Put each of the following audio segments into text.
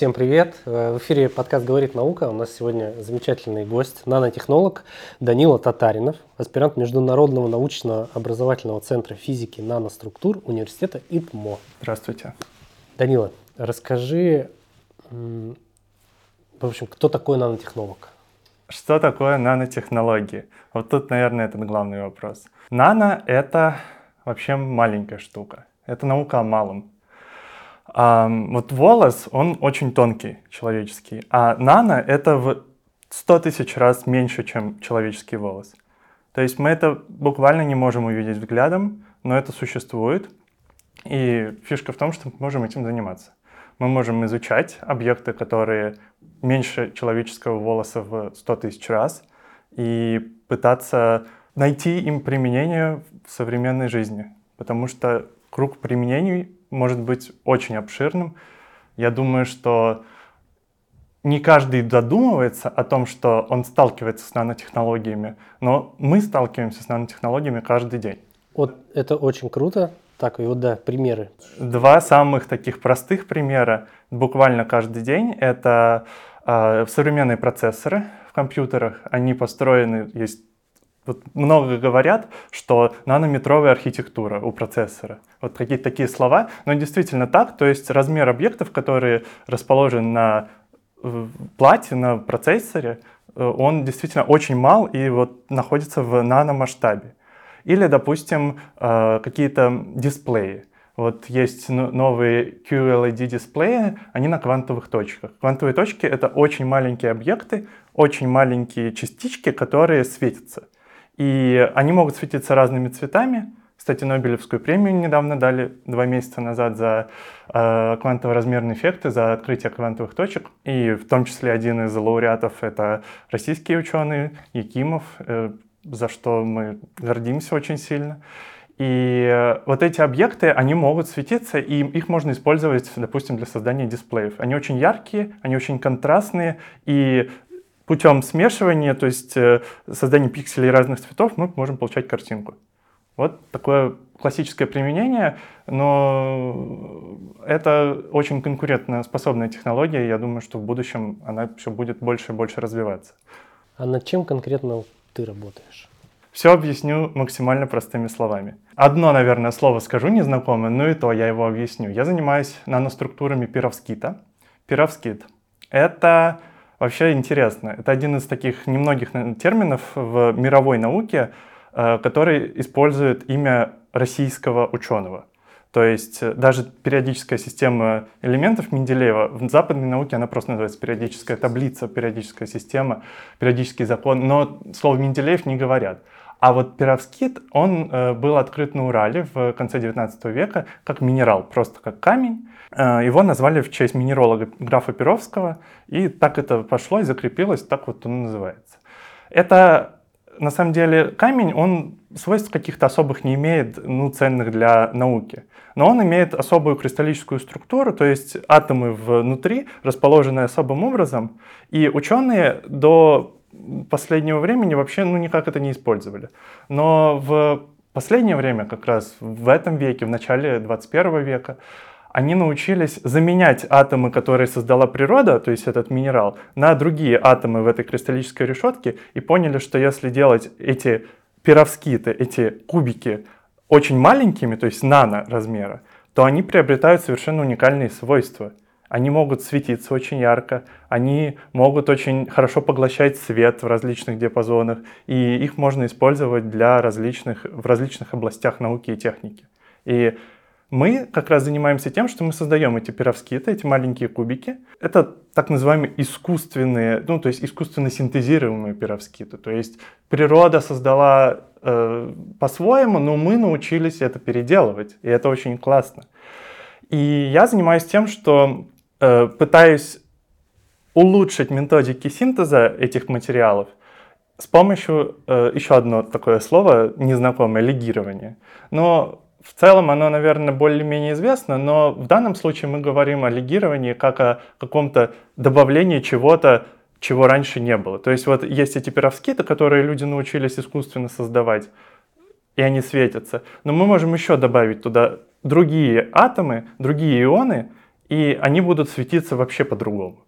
Всем привет! В эфире подкаст «Говорит наука». У нас сегодня замечательный гость, нанотехнолог Данила Татаринов, аспирант Международного научно-образовательного центра физики наноструктур Университета ИТМО. Здравствуйте. Данила, расскажи, в общем, кто такой нанотехнолог? Что такое нанотехнологии? Вот тут, наверное, этот главный вопрос. Нано — это вообще маленькая штука. Это наука о малом. Вот волос, он очень тонкий, человеческий, а нано — это в 100 тысяч раз меньше, чем человеческий волос. То есть мы это буквально не можем увидеть взглядом, но это существует. И фишка в том, что мы можем этим заниматься. Мы можем изучать объекты, которые меньше человеческого волоса в 100 тысяч раз, и пытаться найти им применение в современной жизни. Потому что круг применений может быть очень обширным. Я думаю, что не каждый додумывается о том, что он сталкивается с нанотехнологиями, но мы сталкиваемся с нанотехнологиями каждый день. Вот это очень круто. Так, и вот да, примеры. Два самых таких простых примера буквально каждый день — это э, современные процессоры в компьютерах. Они построены, есть вот много говорят, что нанометровая архитектура у процессора. Вот какие-то такие слова, но действительно так, то есть размер объектов, которые расположены на плате, на процессоре, э, он действительно очень мал и вот находится в наномасштабе. Или, допустим, э, какие-то дисплеи. Вот есть новые QLED-дисплеи, они на квантовых точках. Квантовые точки — это очень маленькие объекты, очень маленькие частички, которые светятся. И они могут светиться разными цветами. Кстати, Нобелевскую премию недавно дали, два месяца назад, за э, квантово-размерные эффекты, за открытие квантовых точек. И в том числе один из лауреатов — это российский ученый Якимов, э, за что мы гордимся очень сильно. И э, вот эти объекты, они могут светиться, и их можно использовать, допустим, для создания дисплеев. Они очень яркие, они очень контрастные, и путем смешивания, то есть э, создания пикселей разных цветов, мы можем получать картинку. Вот такое классическое применение, но это очень конкурентоспособная технология. Я думаю, что в будущем она все будет больше и больше развиваться. А над чем конкретно ты работаешь? Все объясню максимально простыми словами. Одно, наверное, слово скажу незнакомое, но и то я его объясню. Я занимаюсь наноструктурами пировскита. Пировскит — это Вообще интересно. Это один из таких немногих терминов в мировой науке, э, который использует имя российского ученого. То есть э, даже периодическая система элементов Менделеева, в западной науке она просто называется периодическая таблица, периодическая система, периодический закон, но слово Менделеев не говорят. А вот пировскит, он э, был открыт на Урале в конце 19 века как минерал, просто как камень. Э, его назвали в честь минеролога графа Перовского, и так это пошло и закрепилось, так вот он называется. Это на самом деле камень, он свойств каких-то особых не имеет, ну, ценных для науки. Но он имеет особую кристаллическую структуру, то есть атомы внутри расположены особым образом, и ученые до последнего времени вообще ну, никак это не использовали. Но в последнее время, как раз в этом веке, в начале 21 века, они научились заменять атомы, которые создала природа, то есть этот минерал, на другие атомы в этой кристаллической решетке и поняли, что если делать эти пировскиты, эти кубики очень маленькими, то есть нано размера, то они приобретают совершенно уникальные свойства – они могут светиться очень ярко, они могут очень хорошо поглощать свет в различных диапазонах, и их можно использовать для различных, в различных областях науки и техники. И мы как раз занимаемся тем, что мы создаем эти пировскиты, эти маленькие кубики. Это так называемые искусственные, ну то есть искусственно синтезируемые пировскиты. То есть природа создала э, по-своему, но мы научились это переделывать, и это очень классно. И я занимаюсь тем, что Э, пытаюсь улучшить методики синтеза этих материалов с помощью э, еще одно такое слово незнакомое легирование. Но в целом оно, наверное, более-менее известно, но в данном случае мы говорим о легировании как о каком-то добавлении чего-то, чего раньше не было. То есть вот есть эти пировскиты, которые люди научились искусственно создавать, и они светятся. Но мы можем еще добавить туда другие атомы, другие ионы, и они будут светиться вообще по-другому.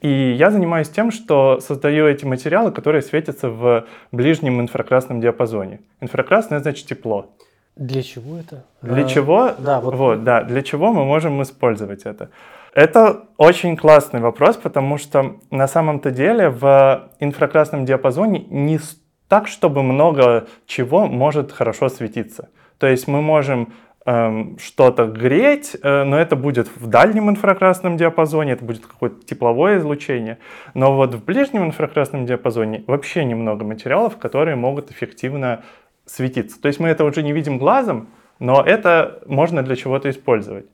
И я занимаюсь тем, что создаю эти материалы, которые светятся в ближнем инфракрасном диапазоне. Инфракрасное значит тепло. Для чего это? Для а, чего? Да, вот. вот, да, для чего мы можем использовать это? Это очень классный вопрос, потому что на самом-то деле в инфракрасном диапазоне не так, чтобы много чего может хорошо светиться. То есть мы можем что-то греть, э, но это будет в дальнем инфракрасном диапазоне, это будет какое-то тепловое излучение. Но вот в ближнем инфракрасном диапазоне вообще немного материалов, которые могут эффективно светиться. То есть мы это уже не видим глазом, но это можно для чего-то использовать.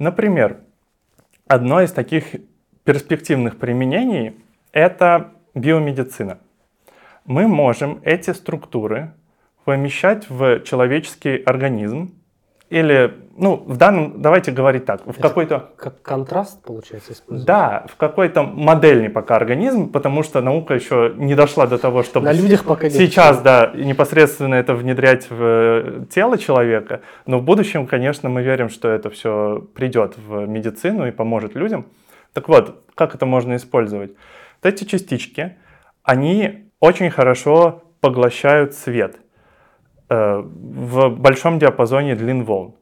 Например, одно из таких перспективных применений — это биомедицина. Мы можем эти структуры помещать в человеческий организм, или, ну, в данном, давайте говорить так, в какой-то... Как контраст, получается, используется? Да, в какой-то модельный пока организм, потому что наука еще не дошла до того, чтобы... На людях пока нет. Сейчас, да, непосредственно это внедрять в э, тело человека, но в будущем, конечно, мы верим, что это все придет в медицину и поможет людям. Так вот, как это можно использовать? Вот эти частички, они очень хорошо поглощают свет – в большом диапазоне длин волн.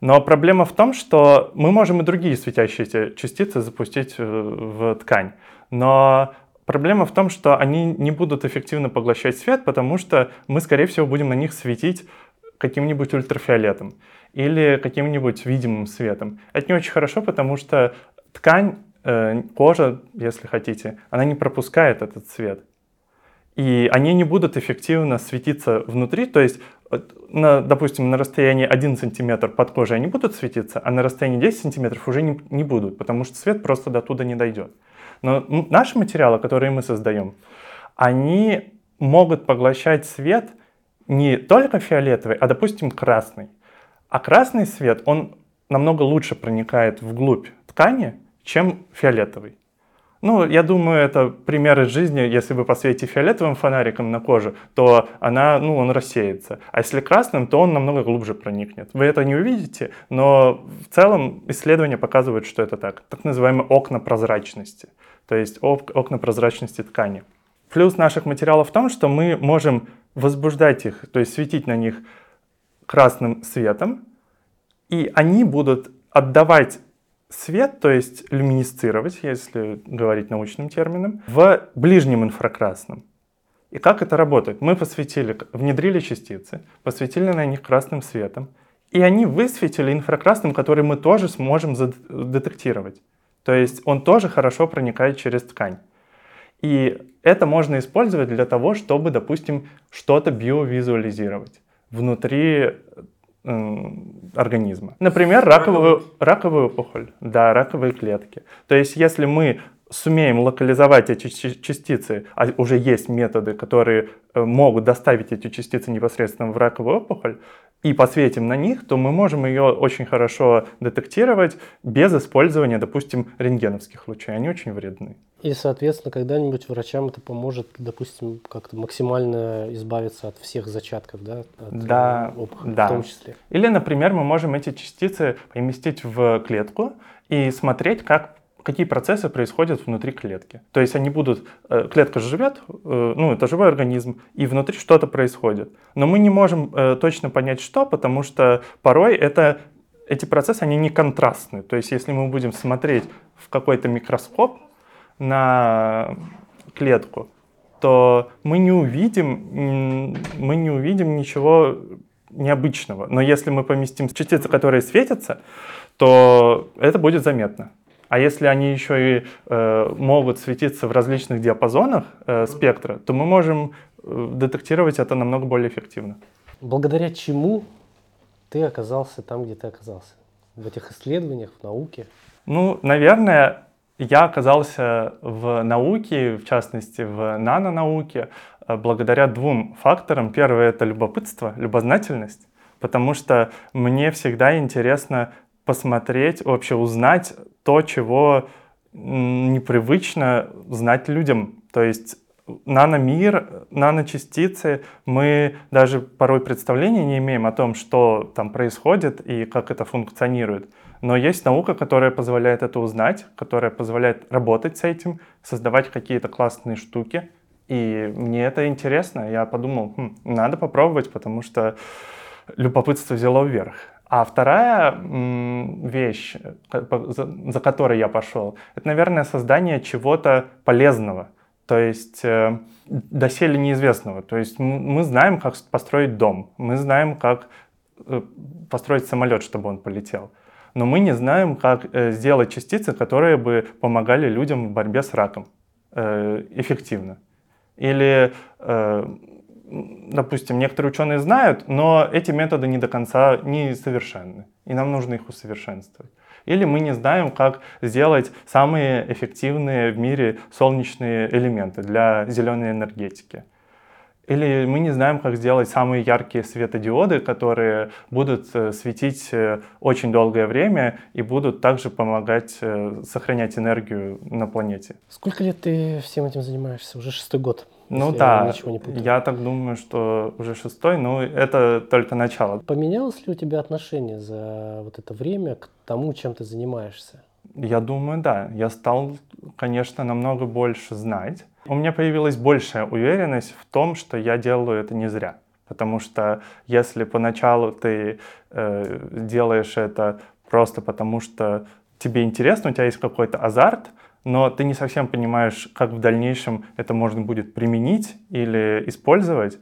Но проблема в том, что мы можем и другие светящиеся частицы запустить э, в ткань. Но проблема в том, что они не будут эффективно поглощать свет, потому что мы, скорее всего, будем на них светить каким-нибудь ультрафиолетом или каким-нибудь видимым светом. Это не очень хорошо, потому что ткань, э, кожа, если хотите, она не пропускает этот свет и они не будут эффективно светиться внутри, то есть, на, допустим, на расстоянии 1 см под кожей они будут светиться, а на расстоянии 10 см уже не, не будут, потому что свет просто до туда не дойдет. Но наши материалы, которые мы создаем, они могут поглощать свет не только фиолетовый, а, допустим, красный. А красный свет, он намного лучше проникает вглубь ткани, чем фиолетовый. Ну, я думаю, это пример из жизни. Если вы посветите фиолетовым фонариком на кожу, то она, ну, он рассеется. А если красным, то он намного глубже проникнет. Вы это не увидите, но в целом исследования показывают, что это так. Так называемые окна прозрачности. То есть окна прозрачности ткани. Плюс наших материалов в том, что мы можем возбуждать их, то есть светить на них красным светом, и они будут отдавать свет, то есть люминесцировать, если говорить научным термином, в ближнем инфракрасном. И как это работает? Мы посветили, внедрили частицы, посветили на них красным светом, и они высветили инфракрасным, который мы тоже сможем детектировать. То есть он тоже хорошо проникает через ткань. И это можно использовать для того, чтобы, допустим, что-то биовизуализировать внутри организма. Например, раковую, раковую опухоль, да, раковые клетки. То есть, если мы сумеем локализовать эти частицы, а уже есть методы, которые э, могут доставить эти частицы непосредственно в раковую опухоль, и посветим на них, то мы можем ее очень хорошо детектировать без использования, допустим, рентгеновских лучей. Они очень вредны. И, соответственно, когда-нибудь врачам это поможет, допустим, как-то максимально избавиться от всех зачатков, да? От да, э, опухоли да. в том числе. Или, например, мы можем эти частицы поместить в клетку и смотреть, как какие процессы происходят внутри клетки. То есть они будут, э, клетка живет, э, ну это живой организм, и внутри что-то происходит. Но мы не можем точно понять, что, потому что порой это, эти процессы, они не контрастны. То есть если мы будем смотреть в какой-то микроскоп на клетку, то мы не увидим, мы не увидим ничего необычного. Но если мы поместим частицы, которые светятся, то это будет заметно. А если они еще и э, могут светиться в различных диапазонах э, спектра, то мы можем э, детектировать это намного более эффективно. Благодаря чему ты оказался там, где ты оказался? В этих исследованиях, в науке? Ну, наверное, я оказался в науке, в частности в нанонауке, э, благодаря двум факторам. Первое — это любопытство, любознательность, потому что мне всегда интересно посмотреть, вообще узнать то, чего непривычно знать людям. То есть наномир, наночастицы, мы даже порой представления не имеем о том, что там происходит и как это функционирует. Но есть наука, которая позволяет это узнать, которая позволяет работать с этим, создавать какие-то классные штуки. И мне это интересно. Я подумал, хм, надо попробовать, потому что любопытство взяло вверх. А вторая вещь, за, которой я пошел, это, наверное, создание чего-то полезного. То есть э, доселе неизвестного. То есть мы знаем, как построить дом, мы знаем, как э, построить самолет, чтобы он полетел. Но мы не знаем, как э, сделать частицы, которые бы помогали людям в борьбе с раком э, эффективно. Или допустим, некоторые ученые знают, но эти методы не до конца не совершенны, и нам нужно их усовершенствовать. Или мы не знаем, как сделать самые эффективные в мире солнечные элементы для зеленой энергетики. Или мы не знаем, как сделать самые яркие светодиоды, которые будут э, светить э, очень долгое время и будут также помогать э, сохранять энергию на планете. Сколько лет ты всем этим занимаешься? Уже шестой год. Ну да, я, я так думаю, что уже шестой, но это только начало. Поменялось ли у тебя отношение за вот это время к тому, чем ты занимаешься? Я думаю, да. Я стал, конечно, намного больше знать. У меня появилась большая уверенность в том, что я делаю это не зря. Потому что если поначалу ты э, делаешь это просто потому, что тебе интересно, у тебя есть какой-то азарт, но ты не совсем понимаешь, как в дальнейшем это можно будет применить или использовать,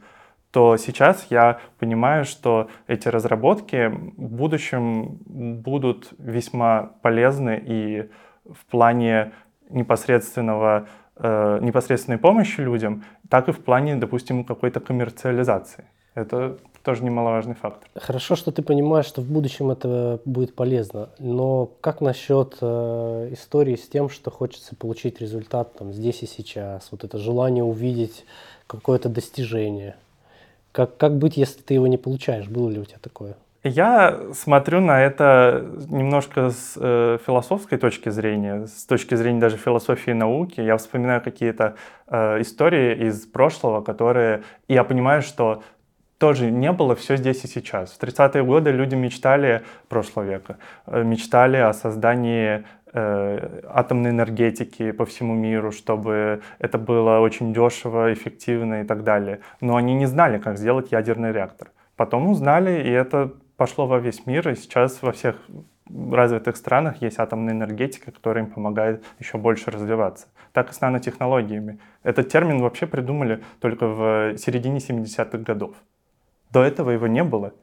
то сейчас я понимаю, что эти разработки в будущем будут весьма полезны и в плане непосредственного, э, непосредственной помощи людям, так и в плане, допустим, какой-то коммерциализации. Это тоже немаловажный фактор. Хорошо, что ты понимаешь, что в будущем это будет полезно. Но как насчет э, истории с тем, что хочется получить результат там, здесь и сейчас? Вот это желание увидеть какое-то достижение. Как, как быть, если ты его не получаешь? Было ли у тебя такое? Я смотрю на это немножко с э, философской точки зрения, с точки зрения даже философии науки. Я вспоминаю какие-то э, истории из прошлого, которые... И я понимаю, что тоже не было все здесь и сейчас. В 30-е годы люди мечтали, прошлого века, э, мечтали о создании атомной энергетики по всему миру, чтобы это было очень дешево, эффективно и так далее. Но они не знали, как сделать ядерный реактор. Потом узнали, и это пошло во весь мир, и сейчас во всех развитых странах есть атомная энергетика, которая им помогает еще больше развиваться. Так и с нанотехнологиями. Этот термин вообще придумали только в середине 70-х годов. До этого его не было.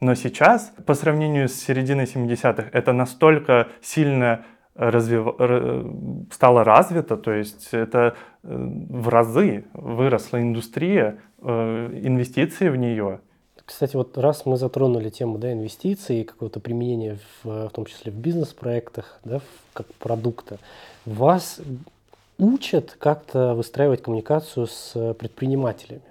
Но сейчас, по сравнению с серединой 70-х, это настолько сильно развив... стало развито, то есть это э, в разы выросла индустрия, э, инвестиции в нее. Кстати, вот раз мы затронули тему да, инвестиций и какого-то применения, в, в том числе в бизнес-проектах, да, как продукта, вас учат как-то выстраивать коммуникацию с предпринимателями?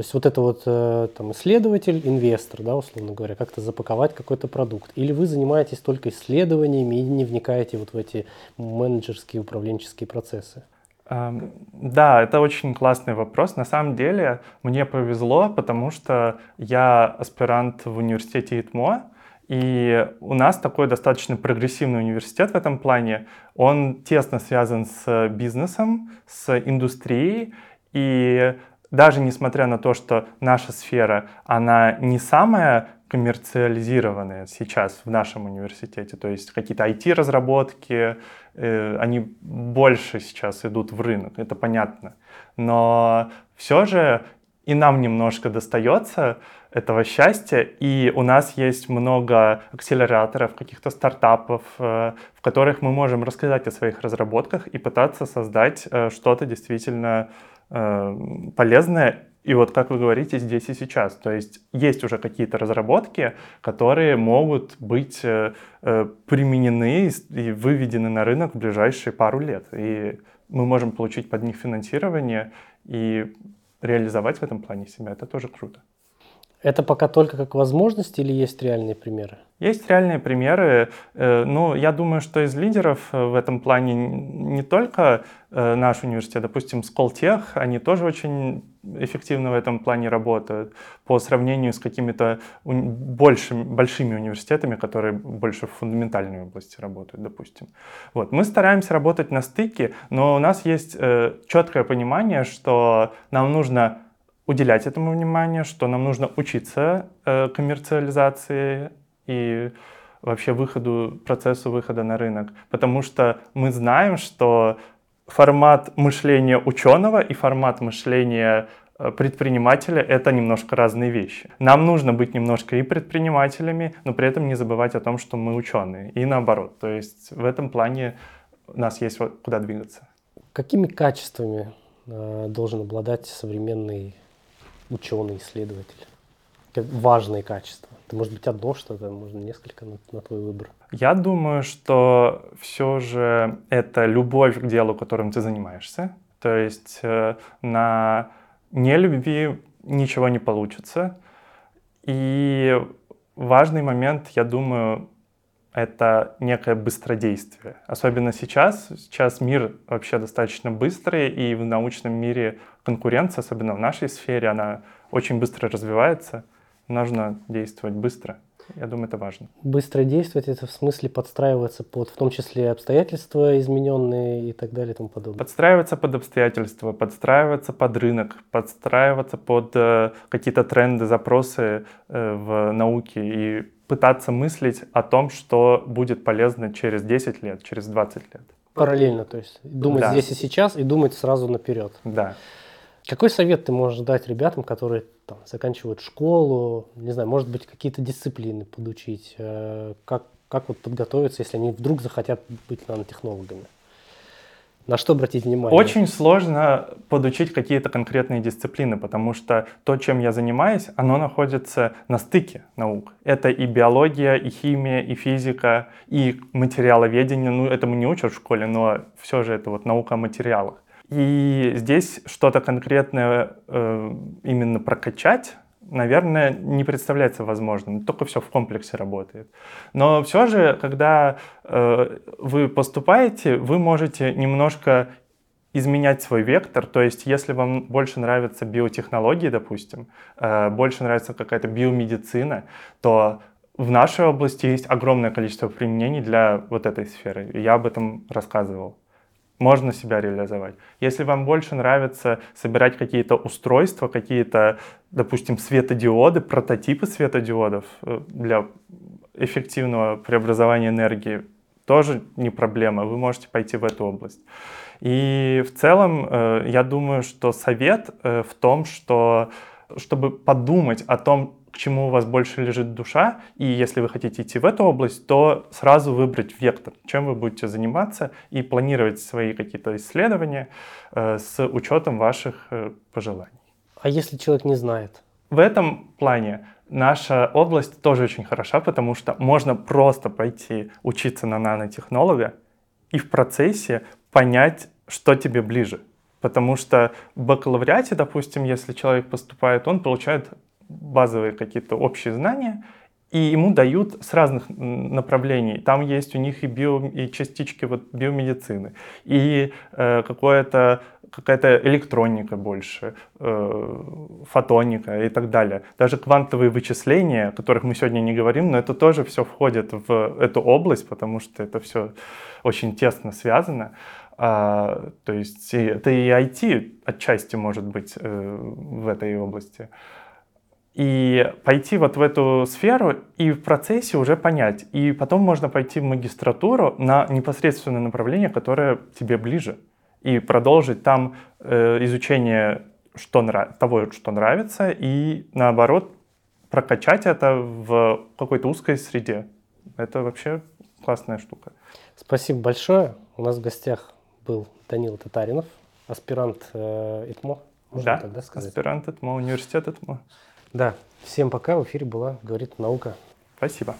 То есть вот это вот э, там, исследователь, инвестор, да, условно говоря, как-то запаковать какой-то продукт. Или вы занимаетесь только исследованиями и не вникаете вот в эти менеджерские, управленческие процессы? Да, это очень классный вопрос. На самом деле мне повезло, потому что я аспирант в университете ИТМО, и у нас такой достаточно прогрессивный университет в этом плане. Он тесно связан с бизнесом, с индустрией, и даже несмотря на то, что наша сфера, она не самая коммерциализированная сейчас в нашем университете, то есть какие-то IT-разработки, э, они больше сейчас идут в рынок, это понятно. Но все же и нам немножко достается этого счастья, и у нас есть много акселераторов, каких-то стартапов, э, в которых мы можем рассказать о своих разработках и пытаться создать э, что-то действительно полезное и вот как вы говорите, здесь и сейчас. То есть есть уже какие-то разработки, которые могут быть э, э, применены и выведены на рынок в ближайшие пару лет. И мы можем получить под них финансирование и реализовать в этом плане себя. Это тоже круто. Это пока только как возможность или есть реальные примеры? Есть реальные примеры. Э, ну, я думаю, что из лидеров э, в этом плане не только э, наш университет, допустим, Сколтех, они тоже очень эффективно в этом плане работают по сравнению с какими-то большими, большими университетами, которые больше в фундаментальной области работают, допустим. Вот. Мы стараемся работать на стыке, но у нас есть четкое понимание, что нам нужно уделять этому внимание, что нам нужно учиться коммерциализации и вообще выходу, процессу выхода на рынок. Потому что мы знаем, что формат мышления ученого и формат мышления э, предпринимателя — это немножко разные вещи. Нам нужно быть немножко и предпринимателями, но при этом не забывать о том, что мы ученые. И наоборот. То есть в этом плане у нас есть куда двигаться. Какими качествами э, должен обладать современный ученый, исследователь? Важные качества. Это может быть одно что-то, можно несколько на, на твой выбор. Я думаю, что все же это любовь к делу, которым ты занимаешься. То есть э, на нелюбви ничего не получится. И важный момент, я думаю, это некое быстродействие. Особенно сейчас. Сейчас мир вообще достаточно быстрый, и в научном мире конкуренция, особенно в нашей сфере, она очень быстро развивается нужно действовать быстро. Я думаю, это важно. Быстро действовать, это в смысле подстраиваться под, в том числе, обстоятельства измененные и так далее и тому подобное. Подстраиваться под обстоятельства, подстраиваться под рынок, подстраиваться под э, какие-то тренды, запросы э, в науке и пытаться мыслить о том, что будет полезно через 10 лет, через 20 лет. Параллельно, то есть думать да. здесь и сейчас и думать сразу наперед. Да. Какой совет ты можешь дать ребятам, которые там, заканчивают школу, не знаю, может быть, какие-то дисциплины подучить, э, как, как вот подготовиться, если они вдруг захотят быть нанотехнологами? На что обратить внимание? Очень сложно подучить какие-то конкретные дисциплины, потому что то, чем я занимаюсь, оно находится на стыке наук. Это и биология, и химия, и физика, и материаловедение. Ну, этому не учат в школе, но все же это вот наука о материалах. И здесь что-то конкретное э, именно прокачать, наверное, не представляется возможным. Только все в комплексе работает. Но все же, когда э, вы поступаете, вы можете немножко изменять свой вектор, то есть если вам больше нравятся биотехнологии, допустим, э, больше нравится какая-то биомедицина, то в нашей области есть огромное количество применений для вот этой сферы. Я об этом рассказывал можно себя реализовать. Если вам больше нравится собирать какие-то устройства, какие-то, допустим, светодиоды, прототипы светодиодов э, для эффективного преобразования энергии, тоже не проблема, вы можете пойти в эту область. И в целом, э, я думаю, что совет э, в том, что чтобы подумать о том, к чему у вас больше лежит душа, и если вы хотите идти в эту область, то сразу выбрать вектор, чем вы будете заниматься, и планировать свои какие-то исследования э, с учетом ваших э, пожеланий. А если человек не знает? В этом плане наша область тоже очень хороша, потому что можно просто пойти учиться на нанотехнолога и в процессе понять, что тебе ближе. Потому что в бакалавриате, допустим, если человек поступает, он получает базовые какие-то общие знания, и ему дают с разных направлений. Там есть у них и, био, и частички вот биомедицины, и э, какое-то какая-то электроника больше, э, фотоника и так далее. Даже квантовые вычисления, о которых мы сегодня не говорим, но это тоже все входит в эту область, потому что это все очень тесно связано. А, то есть это и IT отчасти может быть э, в этой области и пойти вот в эту сферу и в процессе уже понять. И потом можно пойти в магистратуру на непосредственное направление, которое тебе ближе, и продолжить там э, изучение что нрав... того, что нравится, и наоборот прокачать это в какой-то узкой среде. Это вообще классная штука. Спасибо большое. У нас в гостях был Данил Татаринов, аспирант э, ИТМО. Можно да, тогда сказать? аспирант ИТМО, университет ИТМО. Да, всем пока. В эфире была «Говорит наука». Спасибо.